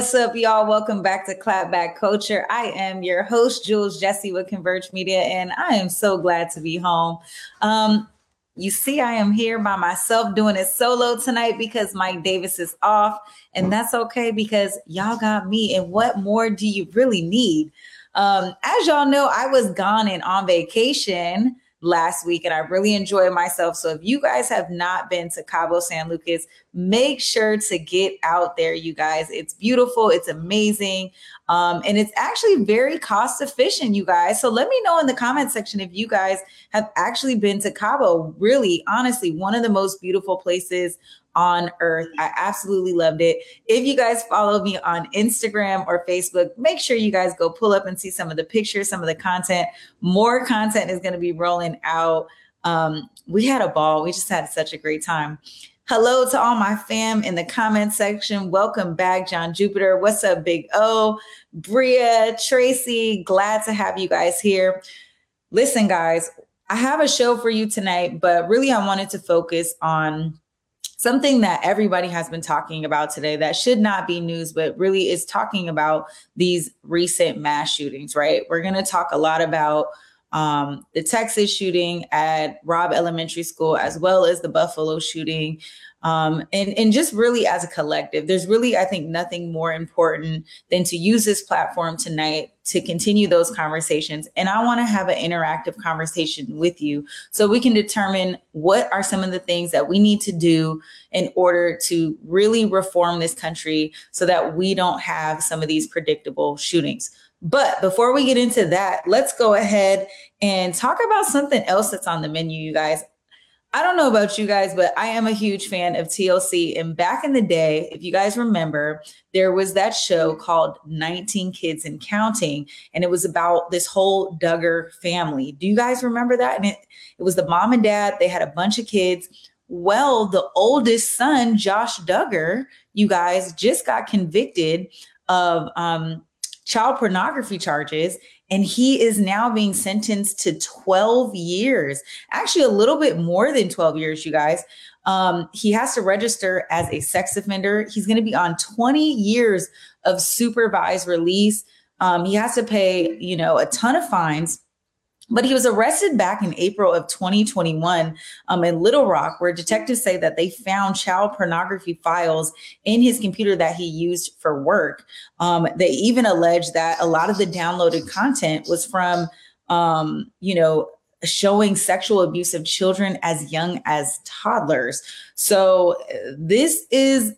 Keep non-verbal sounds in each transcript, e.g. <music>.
What's up, y'all? Welcome back to Clapback Culture. I am your host, Jules Jesse with Converge Media, and I am so glad to be home. Um, you see, I am here by myself doing it solo tonight because Mike Davis is off, and that's okay because y'all got me. And what more do you really need? Um, as y'all know, I was gone and on vacation last week and I really enjoyed myself. So if you guys have not been to Cabo San Lucas, make sure to get out there, you guys. It's beautiful, it's amazing. Um, and it's actually very cost efficient, you guys. So let me know in the comment section if you guys have actually been to Cabo. Really, honestly, one of the most beautiful places on earth. I absolutely loved it. If you guys follow me on Instagram or Facebook, make sure you guys go pull up and see some of the pictures, some of the content. More content is going to be rolling out. Um, we had a ball. We just had such a great time. Hello to all my fam in the comment section. Welcome back, John Jupiter. What's up, Big O? Bria, Tracy, glad to have you guys here. Listen, guys, I have a show for you tonight, but really I wanted to focus on something that everybody has been talking about today that should not be news, but really is talking about these recent mass shootings, right? We're going to talk a lot about um, the Texas shooting at Robb Elementary School, as well as the Buffalo shooting um, and and just really as a collective there's really i think nothing more important than to use this platform tonight to continue those conversations and i want to have an interactive conversation with you so we can determine what are some of the things that we need to do in order to really reform this country so that we don't have some of these predictable shootings but before we get into that, let's go ahead and talk about something else that's on the menu, you guys. I don't know about you guys, but I am a huge fan of TLC. And back in the day, if you guys remember, there was that show called 19 Kids and Counting, and it was about this whole Duggar family. Do you guys remember that? And it, it was the mom and dad, they had a bunch of kids. Well, the oldest son, Josh Duggar, you guys just got convicted of um, child pornography charges and he is now being sentenced to 12 years, actually, a little bit more than 12 years, you guys. Um, he has to register as a sex offender. He's going to be on 20 years of supervised release. Um, he has to pay, you know, a ton of fines. But he was arrested back in April of 2021 um, in Little Rock, where detectives say that they found child pornography files in his computer that he used for work. Um, they even allege that a lot of the downloaded content was from, um, you know, showing sexual abuse of children as young as toddlers. So uh, this is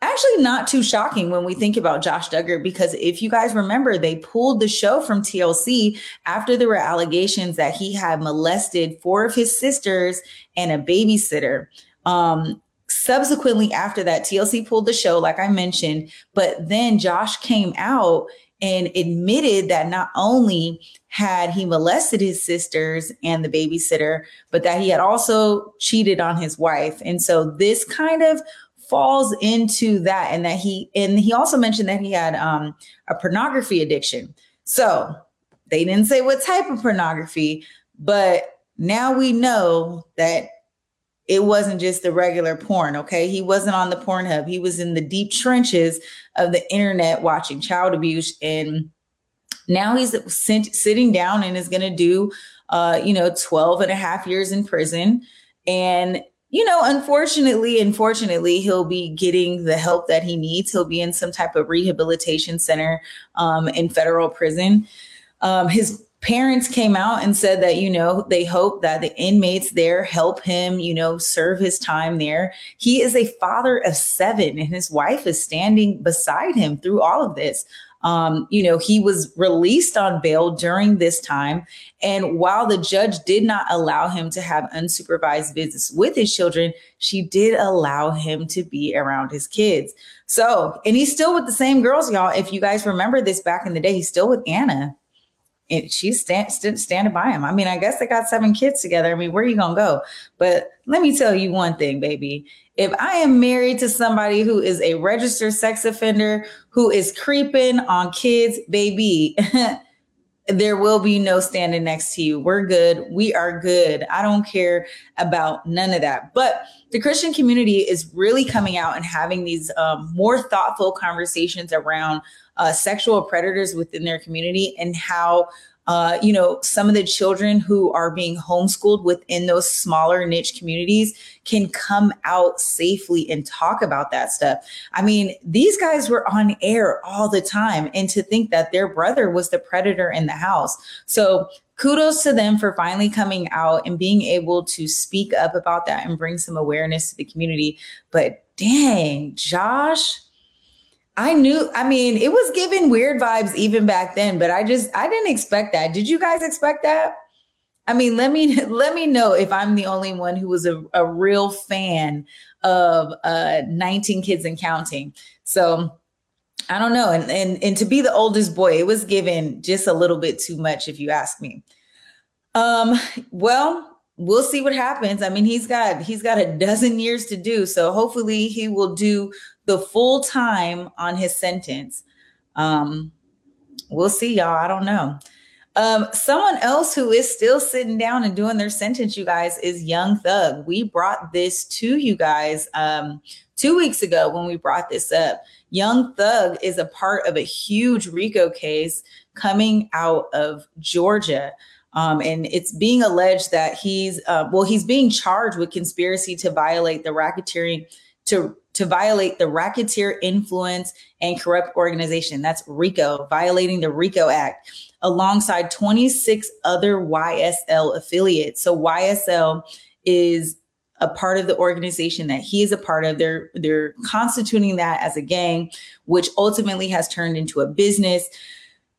actually not too shocking when we think about Josh Duggar because if you guys remember, they pulled the show from TLC after there were allegations that he had molested four of his sisters and a babysitter. Um, subsequently, after that, TLC pulled the show, like I mentioned, but then Josh came out and admitted that not only had he molested his sisters and the babysitter, but that he had also cheated on his wife. And so this kind of falls into that and that he and he also mentioned that he had um, a pornography addiction. So they didn't say what type of pornography but now we know that it wasn't just the regular porn okay? He wasn't on the pornhub. He was in the deep trenches of the internet watching child abuse and now he's sent, sitting down and is going to do uh, you know 12 and a half years in prison. And you know, unfortunately, unfortunately, he'll be getting the help that he needs. He'll be in some type of rehabilitation center um, in federal prison. Um, his parents came out and said that, you know, they hope that the inmates there help him, you know, serve his time there. He is a father of seven, and his wife is standing beside him through all of this. Um, you know, he was released on bail during this time. And while the judge did not allow him to have unsupervised visits with his children, she did allow him to be around his kids. So, and he's still with the same girls, y'all. If you guys remember this back in the day, he's still with Anna. and she's stand, st- standing by him. I mean, I guess they got seven kids together. I mean, where are you gonna go? But let me tell you one thing, baby. If I am married to somebody who is a registered sex offender who is creeping on kids, baby, <laughs> there will be no standing next to you. We're good. We are good. I don't care about none of that. But the Christian community is really coming out and having these um, more thoughtful conversations around uh, sexual predators within their community and how uh, you know, some of the children who are being homeschooled within those smaller niche communities can come out safely and talk about that stuff. I mean, these guys were on air all the time, and to think that their brother was the predator in the house. So, kudos to them for finally coming out and being able to speak up about that and bring some awareness to the community. But dang, Josh I knew, I mean, it was giving weird vibes even back then, but I just I didn't expect that. Did you guys expect that? I mean, let me <laughs> let me know if I'm the only one who was a, a real fan of uh 19 kids and counting. So I don't know. And, and and to be the oldest boy, it was given just a little bit too much, if you ask me. Um, well, we'll see what happens. I mean, he's got he's got a dozen years to do, so hopefully he will do the full time on his sentence. Um, we'll see, y'all. I don't know. Um, someone else who is still sitting down and doing their sentence, you guys, is Young Thug. We brought this to you guys um, two weeks ago when we brought this up. Young Thug is a part of a huge RICO case coming out of Georgia. Um, and it's being alleged that he's, uh, well, he's being charged with conspiracy to violate the racketeering to to violate the Racketeer Influence and Corrupt Organization. That's RICO, violating the RICO Act, alongside 26 other YSL affiliates. So YSL is a part of the organization that he is a part of. They're they're constituting that as a gang, which ultimately has turned into a business.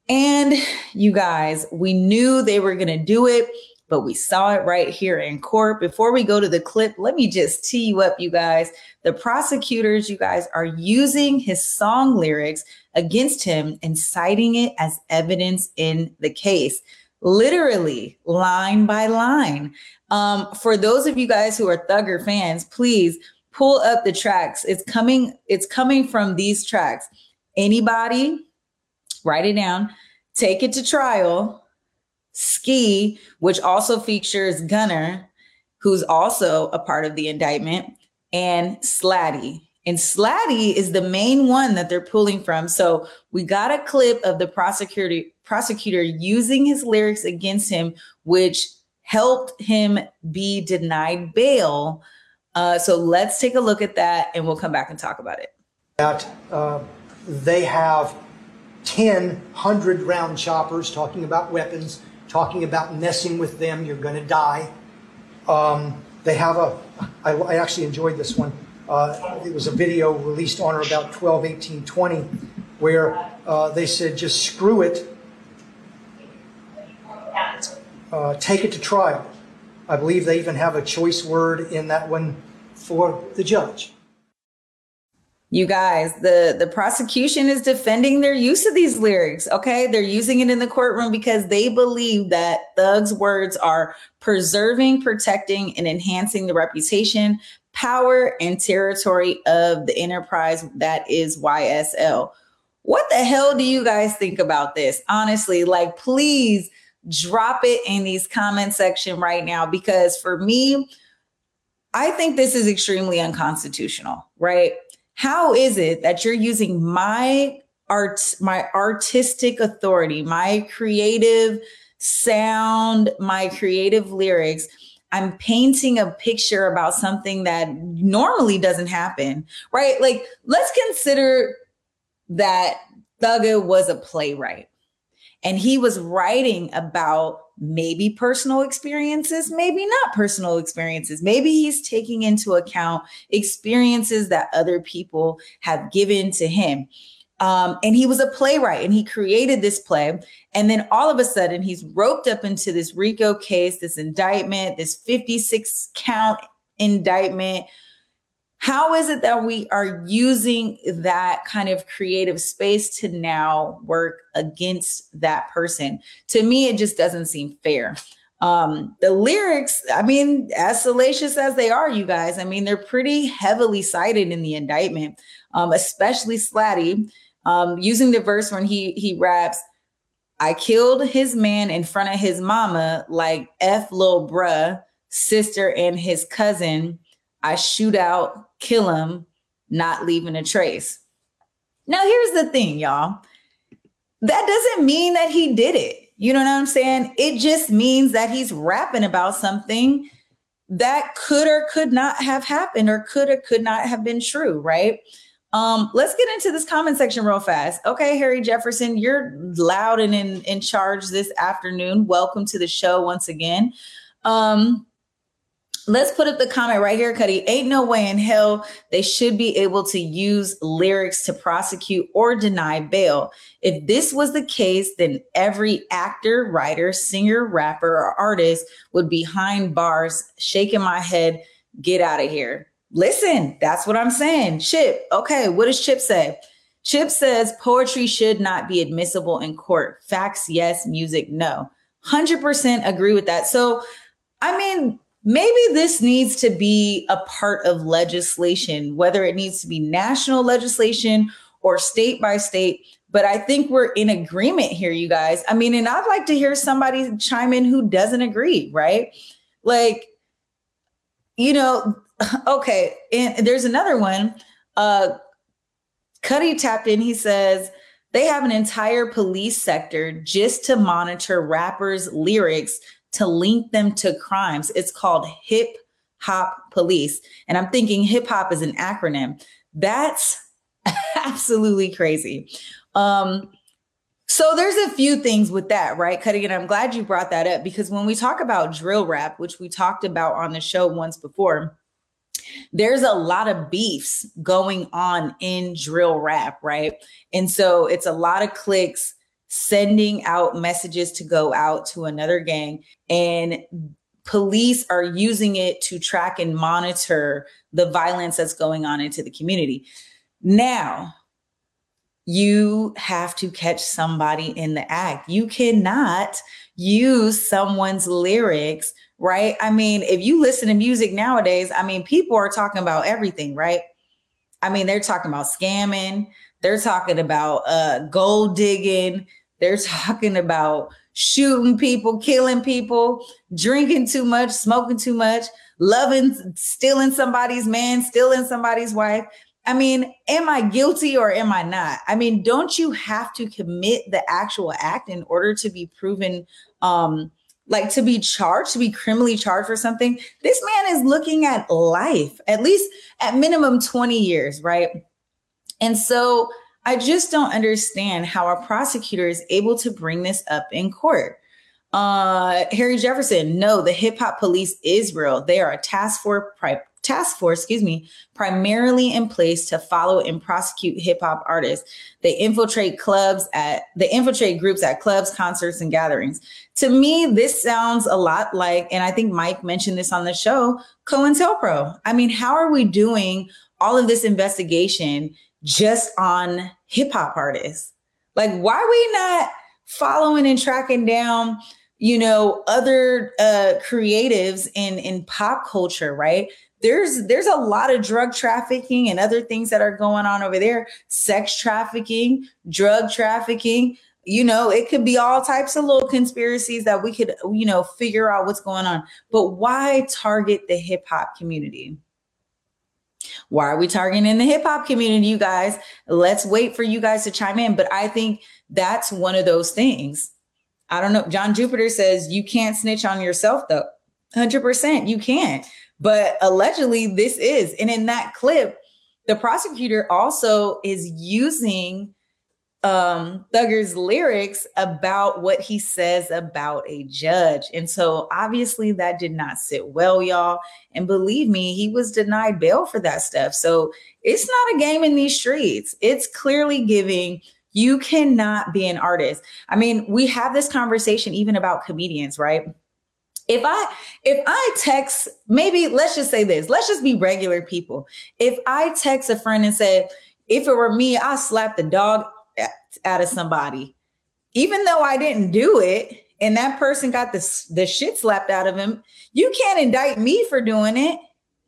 And you guys, we knew they were going to do it but we saw it right here in court. Before we go to the clip, let me just tee you up, you guys. The prosecutors, you guys, are using his song lyrics against him and citing it as evidence in the case, literally line by line. Um, for those of you guys who are Thugger fans, please pull up the tracks. It's coming, it's coming from these tracks. Anybody, write it down, take it to trial Ski, which also features Gunna, who's also a part of the indictment, and Slatty. And Slatty is the main one that they're pulling from. So we got a clip of the prosecutor prosecutor using his lyrics against him, which helped him be denied bail. Uh, so let's take a look at that, and we'll come back and talk about it. That uh, they have ten hundred round choppers talking about weapons talking about messing with them, you're going to die. Um, they have a, I, I actually enjoyed this one. Uh, it was a video released on or about 12, 18, 20, where uh, they said, just screw it, uh, take it to trial. I believe they even have a choice word in that one for the judge. You guys, the the prosecution is defending their use of these lyrics. Okay, they're using it in the courtroom because they believe that Thug's words are preserving, protecting, and enhancing the reputation, power, and territory of the enterprise that is YSL. What the hell do you guys think about this? Honestly, like, please drop it in these comment section right now because for me, I think this is extremely unconstitutional, right? How is it that you're using my art my artistic authority my creative sound my creative lyrics? I'm painting a picture about something that normally doesn't happen right? Like let's consider that thugger was a playwright and he was writing about maybe personal experiences, maybe not personal experiences. Maybe he's taking into account experiences that other people have given to him. Um, and he was a playwright and he created this play. And then all of a sudden, he's roped up into this RICO case, this indictment, this 56 count indictment. How is it that we are using that kind of creative space to now work against that person? To me, it just doesn't seem fair. Um, the lyrics, I mean, as salacious as they are, you guys, I mean, they're pretty heavily cited in the indictment, um, especially Slatty, um, using the verse when he he raps, I killed his man in front of his mama, like F little bruh, sister, and his cousin. I shoot out, kill him, not leaving a trace. Now, here's the thing, y'all. That doesn't mean that he did it. You know what I'm saying? It just means that he's rapping about something that could or could not have happened or could or could not have been true, right? Um, let's get into this comment section real fast. Okay, Harry Jefferson, you're loud and in, in charge this afternoon. Welcome to the show once again. Um, Let's put up the comment right here, Cuddy. Ain't no way in hell they should be able to use lyrics to prosecute or deny bail. If this was the case, then every actor, writer, singer, rapper, or artist would be behind bars, shaking my head, get out of here. Listen, that's what I'm saying. Chip, okay, what does Chip say? Chip says poetry should not be admissible in court. Facts, yes. Music, no. 100% agree with that. So, I mean, maybe this needs to be a part of legislation, whether it needs to be national legislation or state by state. But I think we're in agreement here, you guys. I mean, and I'd like to hear somebody chime in who doesn't agree, right? Like, you know, <laughs> okay. And there's another one. Uh, Cuddy tapped in. He says, they have an entire police sector just to monitor rappers' lyrics to link them to crimes. It's called Hip Hop Police. And I'm thinking hip hop is an acronym. That's <laughs> absolutely crazy. Um, so there's a few things with that, right? Cutting and I'm glad you brought that up because when we talk about drill rap, which we talked about on the show once before, there's a lot of beefs going on in drill rap, right? And so it's a lot of clicks sending out messages to go out to another gang and police are using it to track and monitor the violence that's going on into the community. Now, you have to catch somebody in the act. You cannot use someone's lyrics, right? I mean, if you listen to music nowadays, I mean, people are talking about everything, right? I mean, they're talking about scamming, they're talking about uh, gold digging, they're talking about shooting people, killing people, drinking too much, smoking too much, loving, stealing somebody's man, stealing somebody's wife. I mean, am I guilty or am I not? I mean, don't you have to commit the actual act in order to be proven um like to be charged, to be criminally charged for something? This man is looking at life, at least at minimum 20 years, right? And so I just don't understand how a prosecutor is able to bring this up in court. Uh, Harry Jefferson, no, the hip hop police is real. They are a task force, pri- task force, excuse me, primarily in place to follow and prosecute hip hop artists. They infiltrate clubs at, they infiltrate groups at clubs, concerts, and gatherings. To me, this sounds a lot like, and I think Mike mentioned this on the show, COINTELPRO. I mean, how are we doing all of this investigation just on hip hop artists. Like, why we not following and tracking down, you know, other uh, creatives in in pop culture, right? There's there's a lot of drug trafficking and other things that are going on over there. Sex trafficking, drug trafficking. You know, it could be all types of little conspiracies that we could, you know, figure out what's going on. But why target the hip hop community? Why are we targeting the hip hop community, you guys? Let's wait for you guys to chime in. But I think that's one of those things. I don't know. John Jupiter says you can't snitch on yourself, though. 100%. You can't. But allegedly, this is. And in that clip, the prosecutor also is using um Thugger's lyrics about what he says about a judge. And so obviously that did not sit well, y'all. And believe me, he was denied bail for that stuff. So it's not a game in these streets. It's clearly giving you cannot be an artist. I mean, we have this conversation even about comedians, right? if I if I text, maybe let's just say this, let's just be regular people. If I text a friend and say, if it were me, I'll slap the dog out of somebody, even though I didn't do it, and that person got the the shit slapped out of him, you can't indict me for doing it.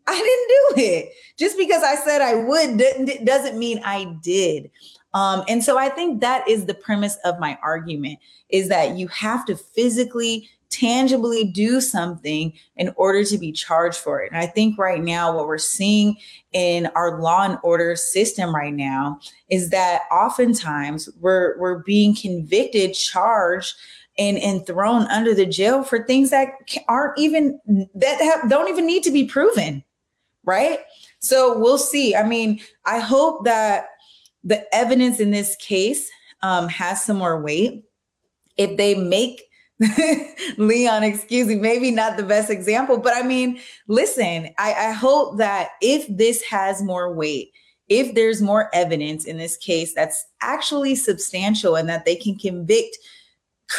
I didn't do it. Just because I said I would doesn't mean I did. Um, and so I think that is the premise of my argument is that you have to physically tangibly do something in order to be charged for it. And I think right now, what we're seeing in our law and order system right now is that oftentimes we're we're being convicted, charged, and and thrown under the jail for things that aren't even that have, don't even need to be proven, right? So we'll see. I mean, I hope that the evidence in this case um, has some more weight. If they make <laughs> Leon, excuse me, maybe not the best example, but I mean, listen, I, I hope that if this has more weight, if there's more evidence in this case that's actually substantial and that they can convict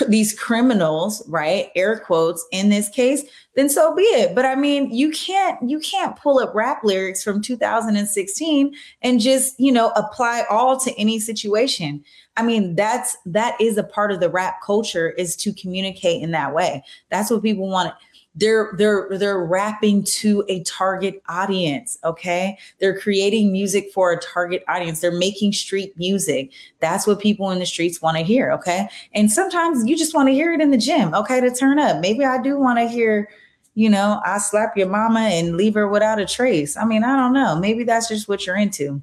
these criminals, right? Air quotes in this case, then so be it. But I mean, you can't you can't pull up rap lyrics from 2016 and just, you know, apply all to any situation. I mean, that's that is a part of the rap culture is to communicate in that way. That's what people want they're they're they're rapping to a target audience okay? They're creating music for a target audience. They're making street music. That's what people in the streets want to hear okay? And sometimes you just want to hear it in the gym okay to turn up. Maybe i do want to hear you know i slap your mama and leave her without a trace. I mean i don't know. Maybe that's just what you're into.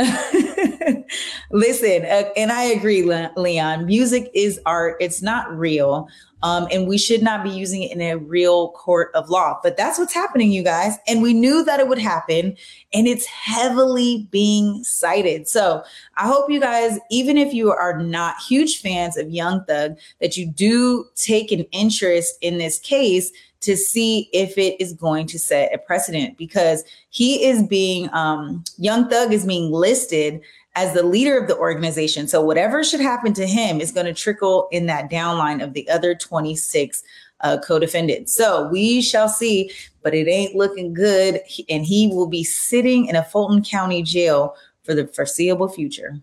<laughs> Listen, uh, and I agree, Leon. Music is art. It's not real. Um, and we should not be using it in a real court of law. But that's what's happening, you guys. And we knew that it would happen, and it's heavily being cited. So I hope you guys, even if you are not huge fans of Young Thug, that you do take an interest in this case to see if it is going to set a precedent because he is being, um, Young Thug is being listed as the leader of the organization. So whatever should happen to him is going to trickle in that downline of the other 26 uh, co-defendants. So we shall see, but it ain't looking good. And he will be sitting in a Fulton County jail for the foreseeable future.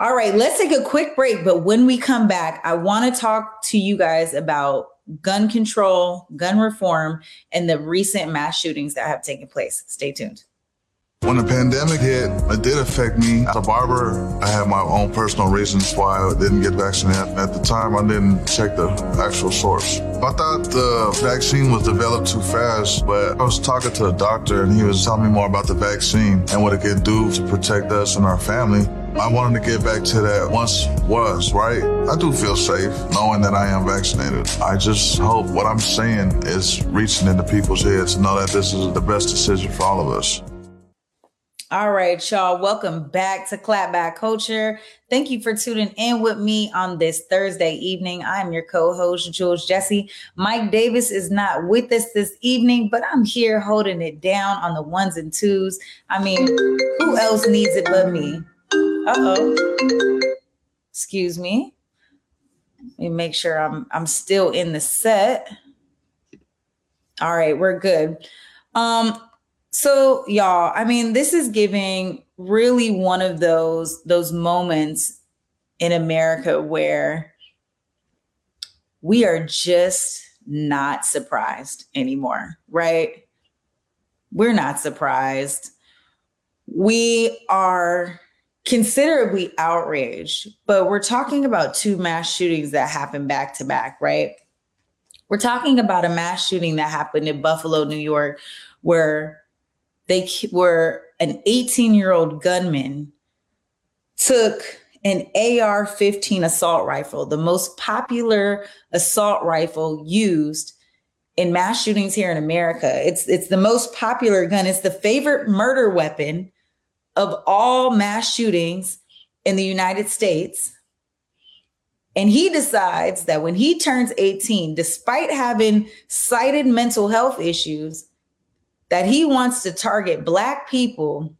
All right, let's take a quick break. But when we come back, I want to talk to you guys about gun control, gun reform, and the recent mass shootings that have taken place. Stay tuned. When the pandemic hit, it did affect me. As a barber, I had my own personal reasons why I didn't get vaccinated. At the time, I didn't check the actual source. I thought the vaccine was developed too fast, but I was talking to a doctor and he was telling me more about the vaccine and what it can do to protect us and our family. I wanted to get back to that once was, right? I do feel safe knowing that I am vaccinated. I just hope what I'm saying is reaching into people's heads to know that this is the best decision for all of us. All right, y'all. Welcome back to Clapback Culture. Thank you for tuning in with me on this Thursday evening. I'm your co-host, Jules Jesse. Mike Davis is not with us this evening, but I'm here holding it down on the ones and twos. I mean, who else needs it but me? Uh-oh. Excuse me. Let me make sure I'm I'm still in the set. All right, we're good. Um, so y'all, I mean, this is giving really one of those those moments in America where we are just not surprised anymore, right? We're not surprised. We are considerably outraged, but we're talking about two mass shootings that happened back to back, right? We're talking about a mass shooting that happened in Buffalo, New York, where they were an 18 year old gunman took an AR 15 assault rifle, the most popular assault rifle used in mass shootings here in America. It's, it's the most popular gun, it's the favorite murder weapon of all mass shootings in the United States. And he decides that when he turns 18, despite having cited mental health issues, that he wants to target Black people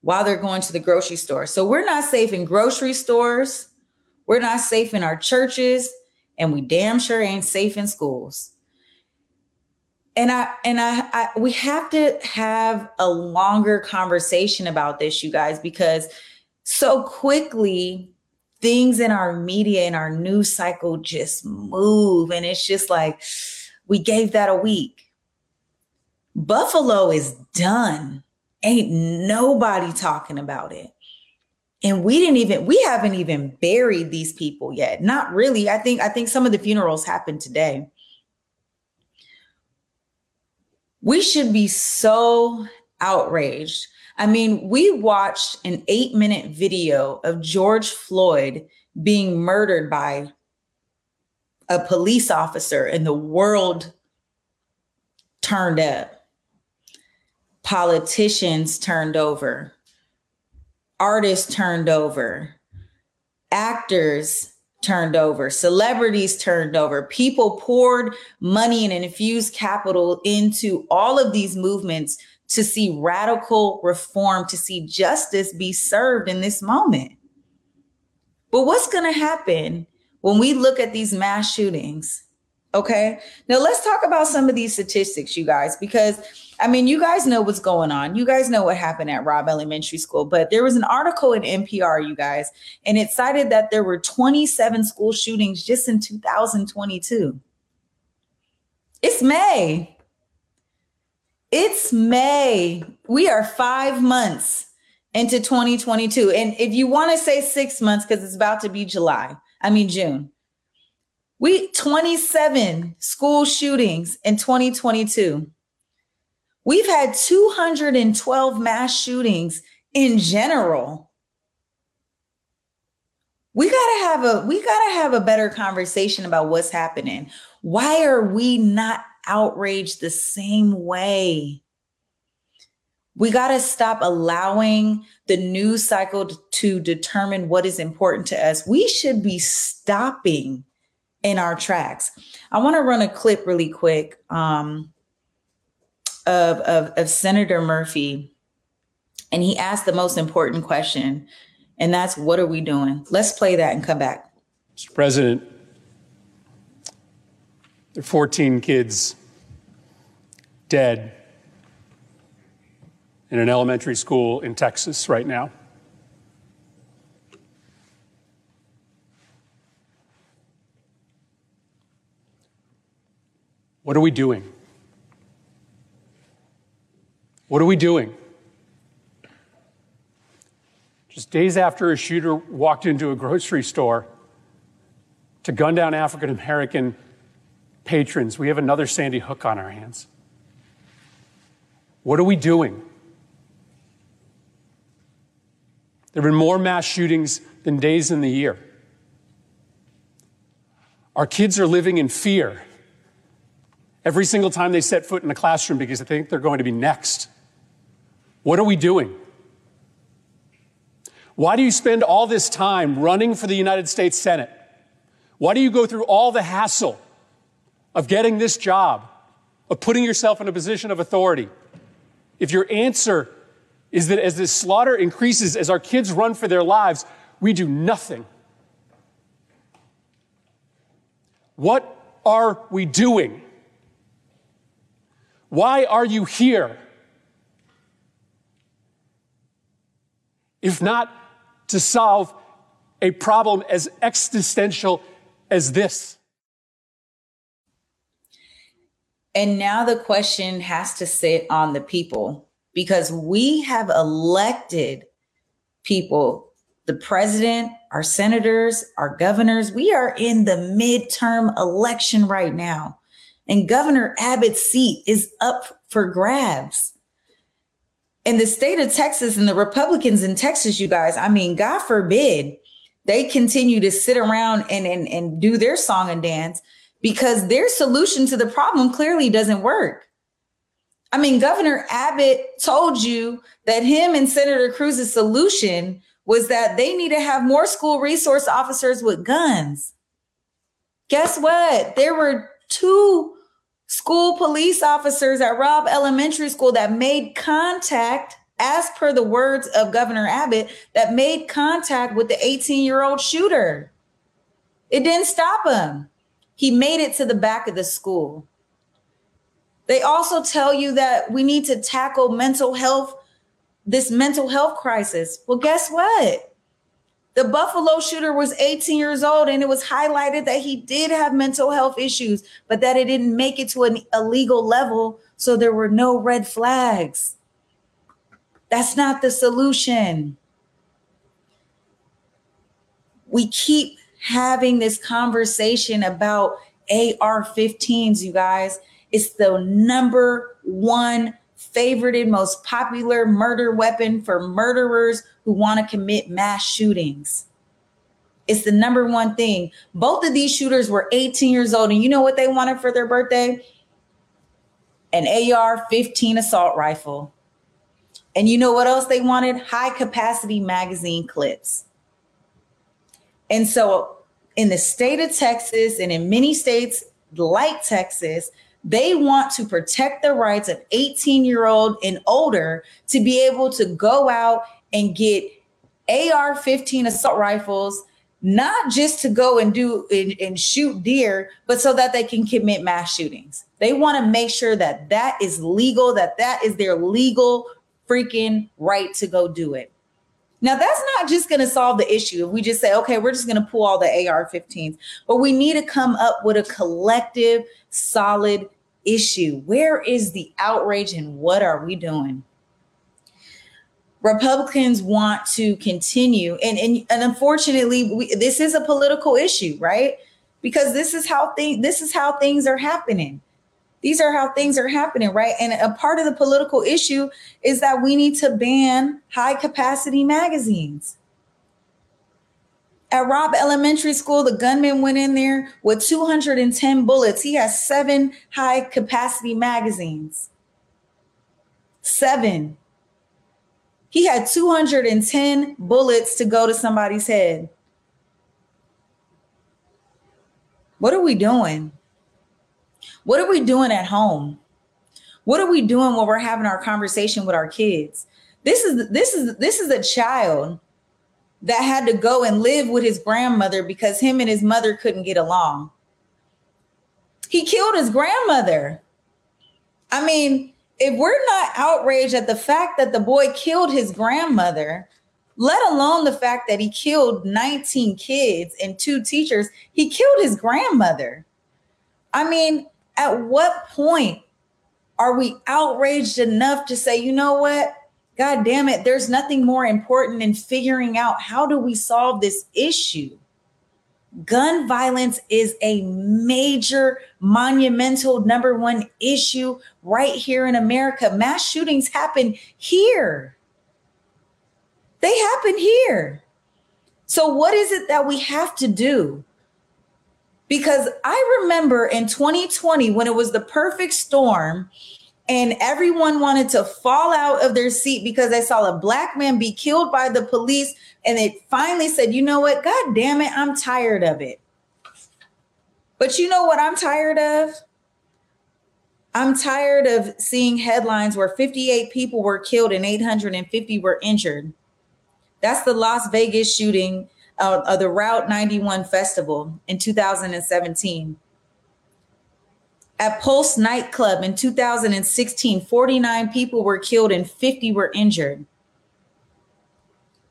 while they're going to the grocery store. So we're not safe in grocery stores. We're not safe in our churches. and we damn sure ain't safe in schools. And I and I, I we have to have a longer conversation about this, you guys, because so quickly things in our media and our news cycle just move. And it's just like, we gave that a week. Buffalo is done. Ain't nobody talking about it. And we didn't even, we haven't even buried these people yet. Not really. I think, I think some of the funerals happened today. We should be so outraged I mean, we watched an eight minute video of George Floyd being murdered by a police officer, and the world turned up. Politicians turned over, artists turned over, actors turned over, celebrities turned over. People poured money and infused capital into all of these movements to see radical reform, to see justice be served in this moment. But what's going to happen when we look at these mass shootings? Okay. Now let's talk about some of these statistics, you guys, because I mean, you guys know what's going on. You guys know what happened at Robb Elementary School, but there was an article in NPR, you guys, and it cited that there were 27 school shootings just in 2022. It's May. It's May. We are five months into 2022. And if you want to say six months, because it's about to be July, I mean, June, we 27 school shootings in 2022. We've had 212 mass shootings in general. We got to have a we got to have a better conversation about what's happening. Why are we not outraged the same way. We got to stop allowing the news cycle to determine what is important to us. We should be stopping in our tracks. I want to run a clip really quick um, of, of, of Senator Murphy, and he asked the most important question, and that's what are we doing? Let's play that and come back. Mr. President, there are 14 kids dead in an elementary school in Texas right now. What are we doing? What are we doing? Just days after a shooter walked into a grocery store to gun down African American patrons, we have another Sandy Hook on our hands. What are we doing? There have been more mass shootings than days in the year. Our kids are living in fear every single time they set foot in a classroom because they think they're going to be next. What are we doing? Why do you spend all this time running for the United States Senate? Why do you go through all the hassle of getting this job, of putting yourself in a position of authority? If your answer is that as this slaughter increases, as our kids run for their lives, we do nothing. What are we doing? Why are you here? If not to solve a problem as existential as this. And now the question has to sit on the people because we have elected people, the president, our senators, our governors. We are in the midterm election right now. And Governor Abbott's seat is up for grabs. In the state of Texas and the Republicans in Texas, you guys, I mean, God forbid they continue to sit around and, and, and do their song and dance because their solution to the problem clearly doesn't work. I mean, Governor Abbott told you that him and Senator Cruz's solution was that they need to have more school resource officers with guns. Guess what? There were two school police officers at Robb Elementary School that made contact, as per the words of Governor Abbott, that made contact with the 18 year old shooter. It didn't stop him. He made it to the back of the school. They also tell you that we need to tackle mental health, this mental health crisis. Well, guess what? The Buffalo shooter was 18 years old and it was highlighted that he did have mental health issues, but that it didn't make it to an illegal level. So there were no red flags. That's not the solution. We keep having this conversation about AR 15s, you guys. It's the number one favorited, most popular murder weapon for murderers who want to commit mass shootings. It's the number one thing. Both of these shooters were 18 years old, and you know what they wanted for their birthday? An AR 15 assault rifle. And you know what else they wanted? High capacity magazine clips. And so, in the state of Texas and in many states like Texas, they want to protect the rights of 18 year old and older to be able to go out and get AR 15 assault rifles, not just to go and do and, and shoot deer, but so that they can commit mass shootings. They want to make sure that that is legal, that that is their legal freaking right to go do it. Now, that's not just going to solve the issue if we just say, okay, we're just going to pull all the AR 15s, but we need to come up with a collective, solid issue. Where is the outrage and what are we doing? Republicans want to continue, and, and, and unfortunately, we, this is a political issue, right? Because this is how things this is how things are happening. These are how things are happening, right? And a part of the political issue is that we need to ban high capacity magazines. At Robb Elementary School, the gunman went in there with 210 bullets. He has seven high capacity magazines. Seven. He had 210 bullets to go to somebody's head. What are we doing? What are we doing at home? What are we doing when we're having our conversation with our kids? This is this is this is a child that had to go and live with his grandmother because him and his mother couldn't get along. He killed his grandmother. I mean, if we're not outraged at the fact that the boy killed his grandmother, let alone the fact that he killed 19 kids and two teachers, he killed his grandmother. I mean, at what point are we outraged enough to say, you know what? God damn it, there's nothing more important in figuring out how do we solve this issue. Gun violence is a major, monumental number one issue right here in America. Mass shootings happen here. They happen here. So, what is it that we have to do? Because I remember in 2020 when it was the perfect storm and everyone wanted to fall out of their seat because they saw a black man be killed by the police. And they finally said you know what? God damn it i'm tired of it. But you know what i'm tired of? I'm tired of seeing headlines where 58 people were killed and 850 were injured. That's the las vegas shooting uh, of the route 91 festival in 2017 at Pulse nightclub in 2016, 49 people were killed and 50 were injured.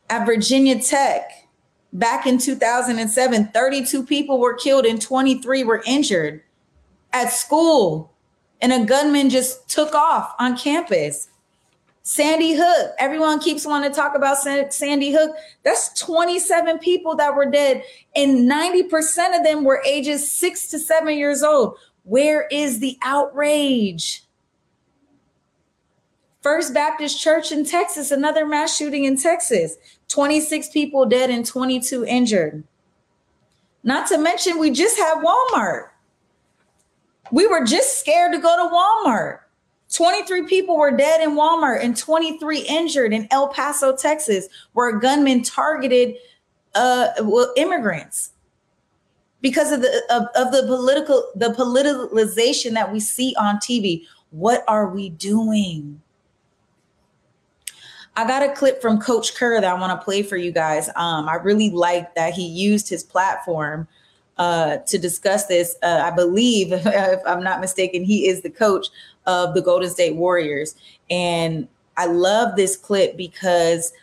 At Virginia Tech, back in 2007, 32 people were killed and 23 were injured. At school, and a gunman just took off on campus. Sandy Hook, everyone keeps wanting to talk about Sandy Hook. That's 27 people that were dead, and 90% of them were ages six to seven years old. Where is the outrage? First Baptist Church in Texas, another mass shooting in Texas, 26 people dead and 22 injured. Not to mention, we just had Walmart. We were just scared to go to Walmart. 23 people were dead in Walmart and 23 injured in El Paso, Texas, where a gunman targeted uh, well, immigrants because of the of, of the political the politicalization that we see on TV. What are we doing? I got a clip from Coach Kerr that I want to play for you guys. Um, I really like that he used his platform uh, to discuss this. Uh, I believe, <laughs> if I'm not mistaken, he is the coach of the Golden State Warriors. And I love this clip because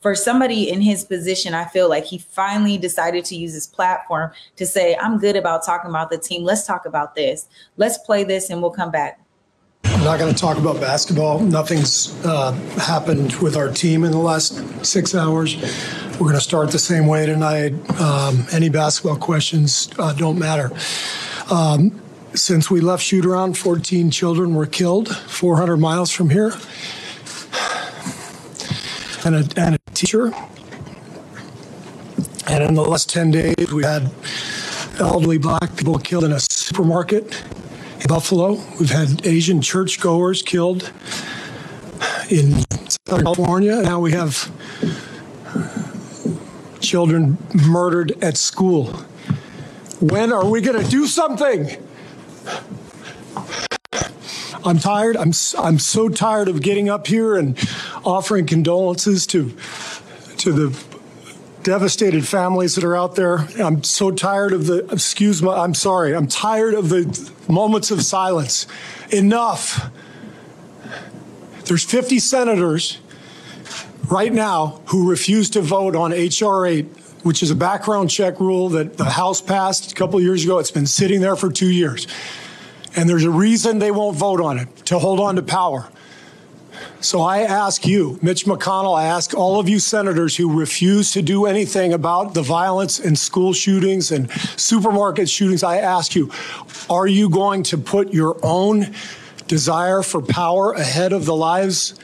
for somebody in his position, I feel like he finally decided to use his platform to say, I'm good about talking about the team. Let's talk about this. Let's play this and we'll come back. I'm not going to talk about basketball. Nothing's uh, happened with our team in the last six hours. We're going to start the same way tonight. Um, any basketball questions uh, don't matter. Um, since we left shoot around, 14 children were killed 400 miles from here. And a, and a teacher. And in the last 10 days, we had elderly black people killed in a supermarket in Buffalo. We've had Asian churchgoers killed in Southern California. Now we have children murdered at school. When are we going to do something? I'm tired. I'm I'm so tired of getting up here and offering condolences to to the devastated families that are out there. I'm so tired of the excuse me. I'm sorry. I'm tired of the moments of silence. Enough. There's 50 senators right now who refuse to vote on HR 8, which is a background check rule that the House passed a couple years ago. It's been sitting there for two years. And there's a reason they won't vote on it to hold on to power. So I ask you, Mitch McConnell, I ask all of you senators who refuse to do anything about the violence and school shootings and supermarket shootings, I ask you, are you going to put your own desire for power ahead of the lives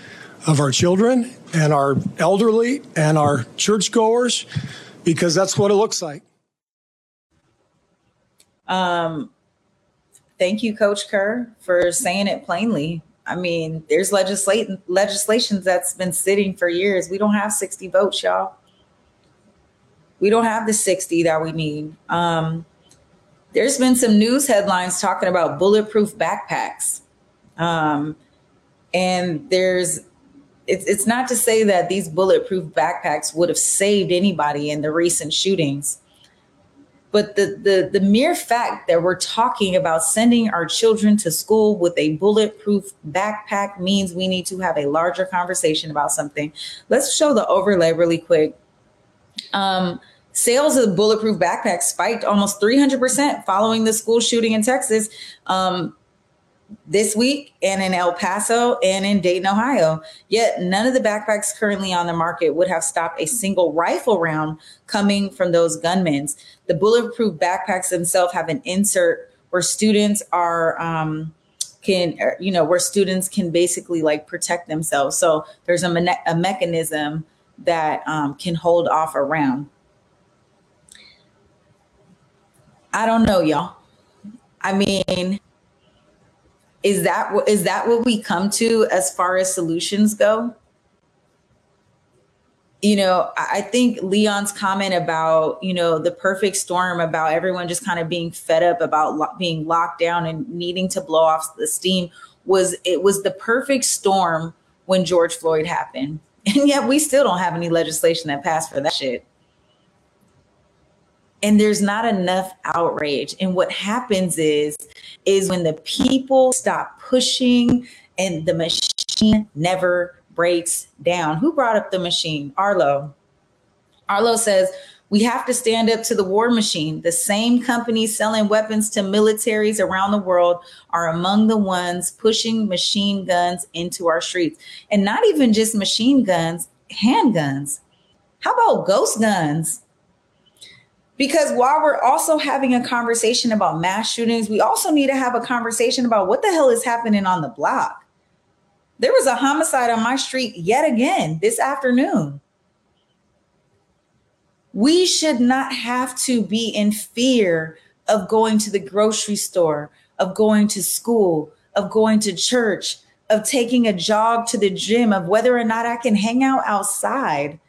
of our children and our elderly and our churchgoers? Because that's what it looks like. Um, thank you, Coach Kerr, for saying it plainly. I mean, there's legislation legislations that's been sitting for years. We don't have 60 votes, y'all. We don't have the 60 that we need. Um, there's been some news headlines talking about bulletproof backpacks. Um, and there's it's, it's not to say that these bulletproof backpacks would have saved anybody in the recent shootings but the, the the mere fact that we're talking about sending our children to school with a bulletproof backpack means we need to have a larger conversation about something. Let's show the overlay really quick. Um, sales of bulletproof backpacks spiked almost 300% following the school shooting in Texas. Um, this week and in El Paso and in Dayton, Ohio. Yet none of the backpacks currently on the market would have stopped a single rifle round coming from those gunmen. The bulletproof backpacks themselves have an insert where students are um, can er, you know where students can basically like protect themselves. So there's a, me- a mechanism that um, can hold off a round. I don't know, y'all. I mean, is that what is that what we come to as far as solutions go? You know i think leon's comment about you know the perfect storm about everyone just kind of being fed up about lo- being locked down and needing to blow off the steam was it was the perfect storm when george floyd happened. <laughs> And yet we still don't have any legislation that passed for that shit and there's not enough outrage and what happens is is when the people stop pushing and the machine never breaks down who brought up the machine arlo arlo says we have to stand up to the war machine. The same companies selling weapons to militaries around the world are among the ones pushing machine guns into our streets. And not even just machine guns, handguns. How about ghost guns? Because while we're also having a conversation about mass shootings, we also need to have a conversation about what the hell is happening on the block. There was a homicide on my street yet again this afternoon. We should not have to be in fear of going to the grocery store, of going to school, of going to church, of taking a jog to the gym, of whether or not I can hang out outside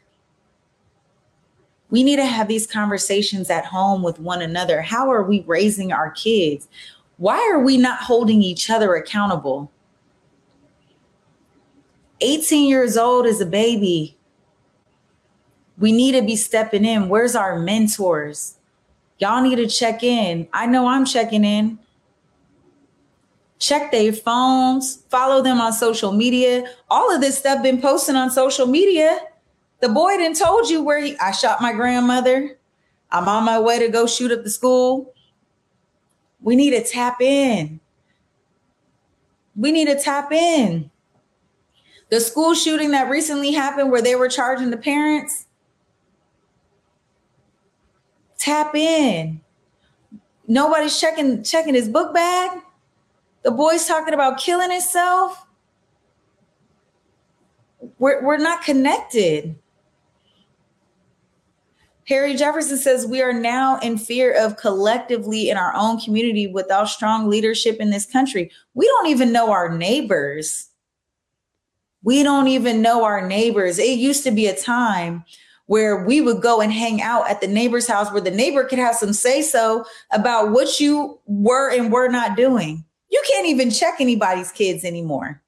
we need to have these conversations at home with one another. How are we raising our kids? Why are we not holding each other accountable? 18 years old is a baby. We need to be stepping in. Where's our mentors? Y'all need to check in. I know I'm checking in. Check their phones, follow them on social media. All of this stuff been posting on social media. The boy didn't told you where he, I shot my grandmother. I'm on my way to go shoot up the school. We need to tap in. We need to tap in. The school shooting that recently happened where they were charging the parents, tap in. Nobody's checking checking his book bag. The boy's talking about killing himself. We're, we're not connected. Harry Jefferson says we are now in fear of collectively in our own community without strong leadership in this country. We don't even know our neighbors. We don't even know our neighbors. It used to be a time where we would go and hang out at the neighbor's house where the neighbor could have some say so about what you were and were not doing. You can't even check anybody's kids anymore.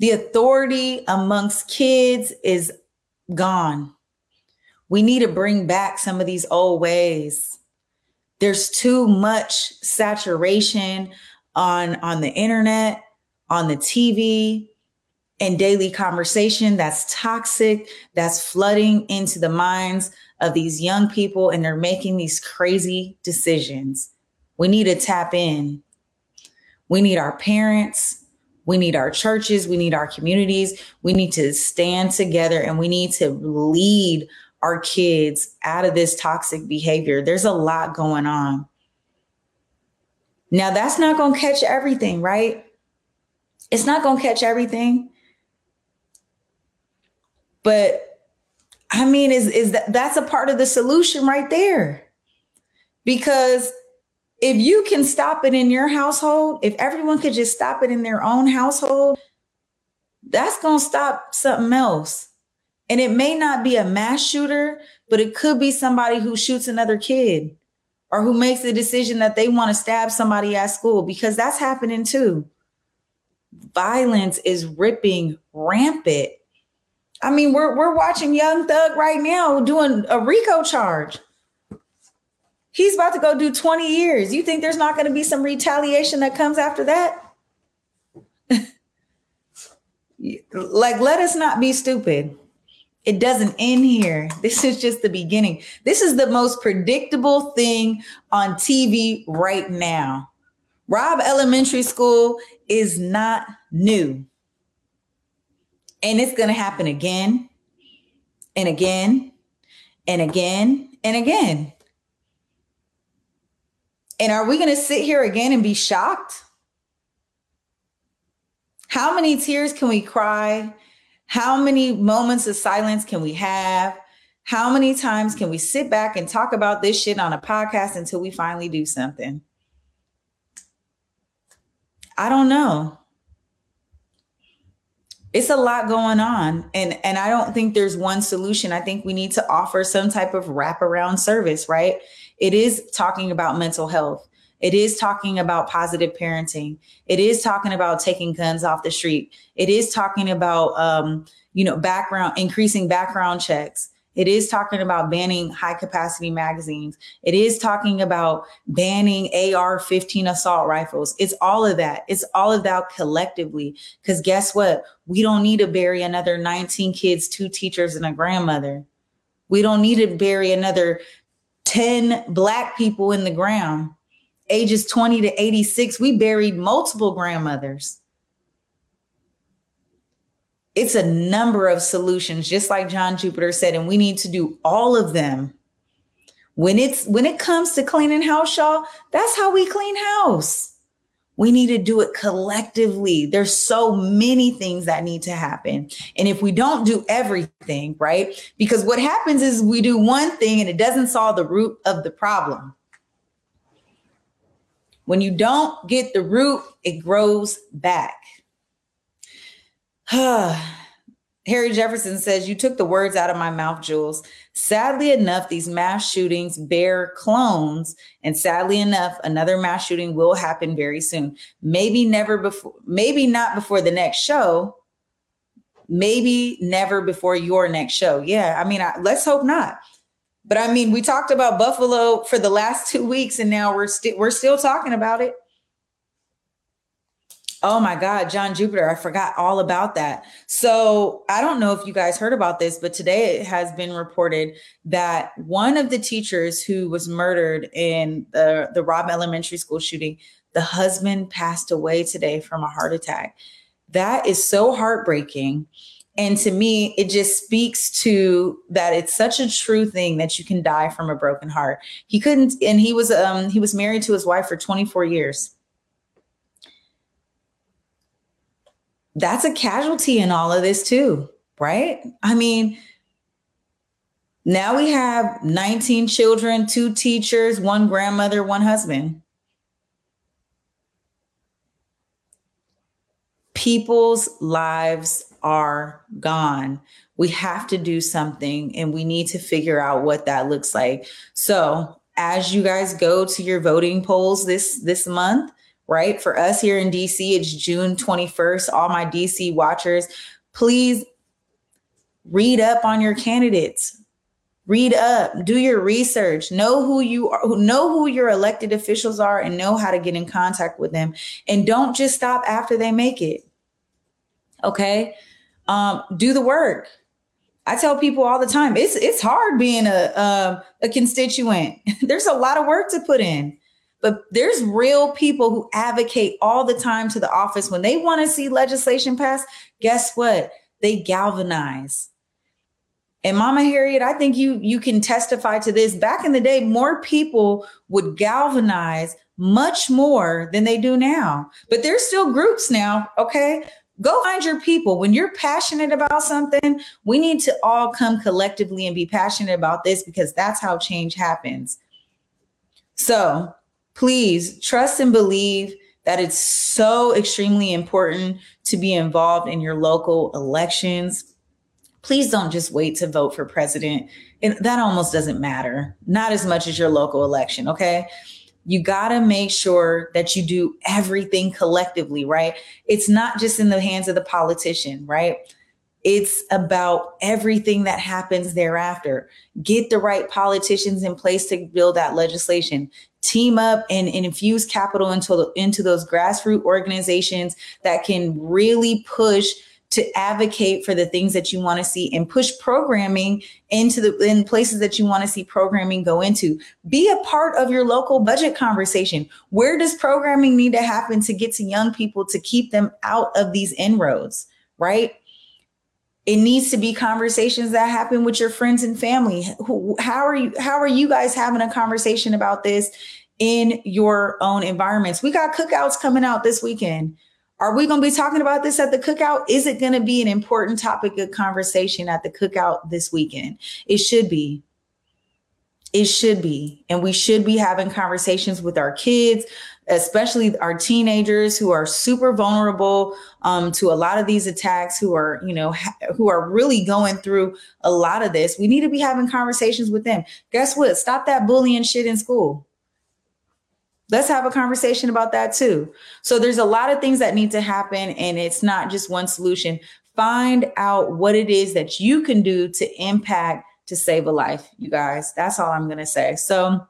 The authority amongst kids is gone. We need to bring back some of these old ways. There's too much saturation on on the internet, on the TV, and daily conversation that's toxic, that's flooding into the minds of these young people and they're making these crazy decisions. We need to tap in. We need our parents, we need our churches, we need our communities. We need to stand together and we need to lead our kids out of this toxic behavior. There's a lot going on. Now, that's not going to catch everything, right? It's not going to catch everything. But I mean, is is that that's a part of the solution right there? Because if you can stop it in your household, if everyone could just stop it in their own household, that's going to stop something else. And it may not be a mass shooter, but it could be somebody who shoots another kid or who makes the decision that they want to stab somebody at school because that's happening too. Violence is ripping rampant. I mean, we're we're watching Young Thug right now doing a RICO charge. He's about to go do 20 years. You think there's not going to be some retaliation that comes after that? <laughs> like, let us not be stupid. It doesn't end here. <laughs> This is just the beginning. This is the most predictable thing on TV right now. Robb Elementary School is not new. And it's going to happen again and again and again and again. And are we going to sit here again and be shocked? How many tears can we cry how many moments of silence can we have? How many times can we sit back and talk about this shit on a podcast until we finally do something? I don't know. It's a lot going on and and I don't think there's one solution. I think we need to offer some type of wraparound service, right? It is talking about mental health. It is talking about positive parenting. It is talking about taking guns off the street. It is talking about, um, you know, background, increasing background checks. It is talking about banning high capacity magazines. It is talking about banning AR 15 assault rifles. It's all of that. It's all of that collectively. Because guess what? We don't need to bury another 19 kids, two teachers, and a grandmother. We don't need to bury another 10 Black people in the ground ages 20 to 86, we buried multiple grandmothers. It's a number of solutions, just like John Jupiter said, and we need to do all of them. When it's when it comes to cleaning house, y'all, that's how we clean house. We need to do it collectively. There's so many things that need to happen. And if we don't do everything, right? Because what happens is we do one thing and it doesn't solve the root of the problem. When you don't get the root, it grows back. <sighs> Harry Jefferson says, You took the words out of my mouth, Jules. Sadly enough, these mass shootings bear clones. And sadly enough, another mass shooting will happen very soon. Maybe never before, maybe not before the next show. Maybe never before your next show. Yeah, I mean, I, let's hope not. But I mean, we talked about Buffalo for the last two weeks, and now we're still we're still talking about it. Oh my God, John Jupiter, I forgot all about that. So I don't know if you guys heard about this, but today it has been reported that one of the teachers who was murdered in the, the Robb Elementary School shooting, the husband passed away today from a heart attack. That is so heartbreaking. And to me, it just speaks to that it's such a true thing that you can die from a broken heart. He couldn't, and he was um he was married to his wife for 24 years. That's a casualty in all of this too, right? I mean, now we have 19 children, two teachers, one grandmother, one husband. People's lives are gone. We have to do something and we need to figure out what that looks like. So, as you guys go to your voting polls this this month, right? For us here in DC, it's June 21st. All my DC watchers, please read up on your candidates. Read up, do your research, know who you are, know who your elected officials are and know how to get in contact with them. And don't just stop after they make it. Okay? Um, do the work. I tell people all the time, it's it's hard being a um, a constituent. <laughs> There's a lot of work to put in, but there's real people who advocate all the time to the office when they want to see legislation passed. Guess what? They galvanize. And Mama Harriet, I think you you can testify to this. Back in the day, more people would galvanize much more than they do now. But there's still groups now, okay? Go find your people. When you're passionate about something, we need to all come collectively and be passionate about this because that's how change happens. So please trust and believe that it's so extremely important to be involved in your local elections. Please don't just wait to vote for president. And that almost doesn't matter, not as much as your local election, okay? You got to make sure that you do everything collectively, right? It's not just in the hands of the politician, right? It's about everything that happens thereafter. Get the right politicians in place to build that legislation. Team up and, and infuse capital into, into those grassroots organizations that can really push to advocate for the things that you want to see and push programming into the in places that you want to see programming go into. Be a part of your local budget conversation. Where does programming need to happen to get to young people to keep them out of these inroads, right? It needs to be conversations that happen with your friends and family. How are you how are you guys having a conversation about this in your own environments? We got cookouts coming out this weekend are we going to be talking about this at the cookout? Is it going to be an important topic of conversation at the cookout this weekend? It should be. It should be. And we should be having conversations with our kids, especially our teenagers who are super vulnerable um, to a lot of these attacks, who are, you know, ha- who are really going through a lot of this. We need to be having conversations with them. Guess what? Stop that bullying shit in school. Let's have a conversation about that too. So there's a lot of things that need to happen and it's not just one solution. Find out what it is that you can do to impact to save a life, you guys. That's all I'm going to say. So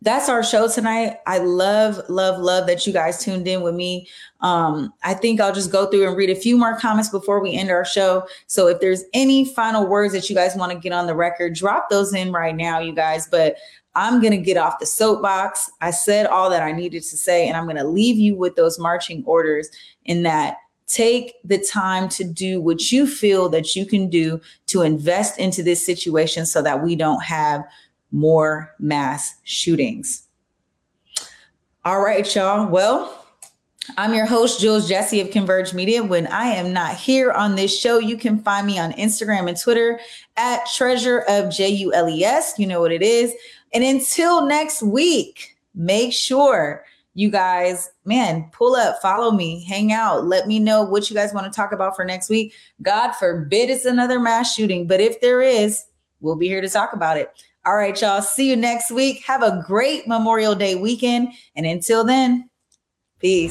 that's our show tonight. I love, love, love that you guys tuned in with me. Um, I think I'll just go through and read a few more comments before we end our show. So if there's any final words that you guys want to get on the record, drop those in right now, you guys. But I'm going to get off the soapbox. I said all that I needed to say, and I'm going to leave you with those marching orders in that take the time to do what you feel that you can do to invest into this situation so that we don't have more mass shootings. All right, y'all. Well, I'm your host, Jules Jesse of Converge Media. When I am not here on this show, you can find me on Instagram and Twitter at Treasure of J U L E S. You know what it is. And until next week, make sure you guys, man, pull up, follow me, hang out, let me know what you guys want to talk about for next week. God forbid it's another mass shooting, but if there is, we'll be here to talk about it. All right, y'all. See you next week. Have a great Memorial Day weekend. And until then, peace.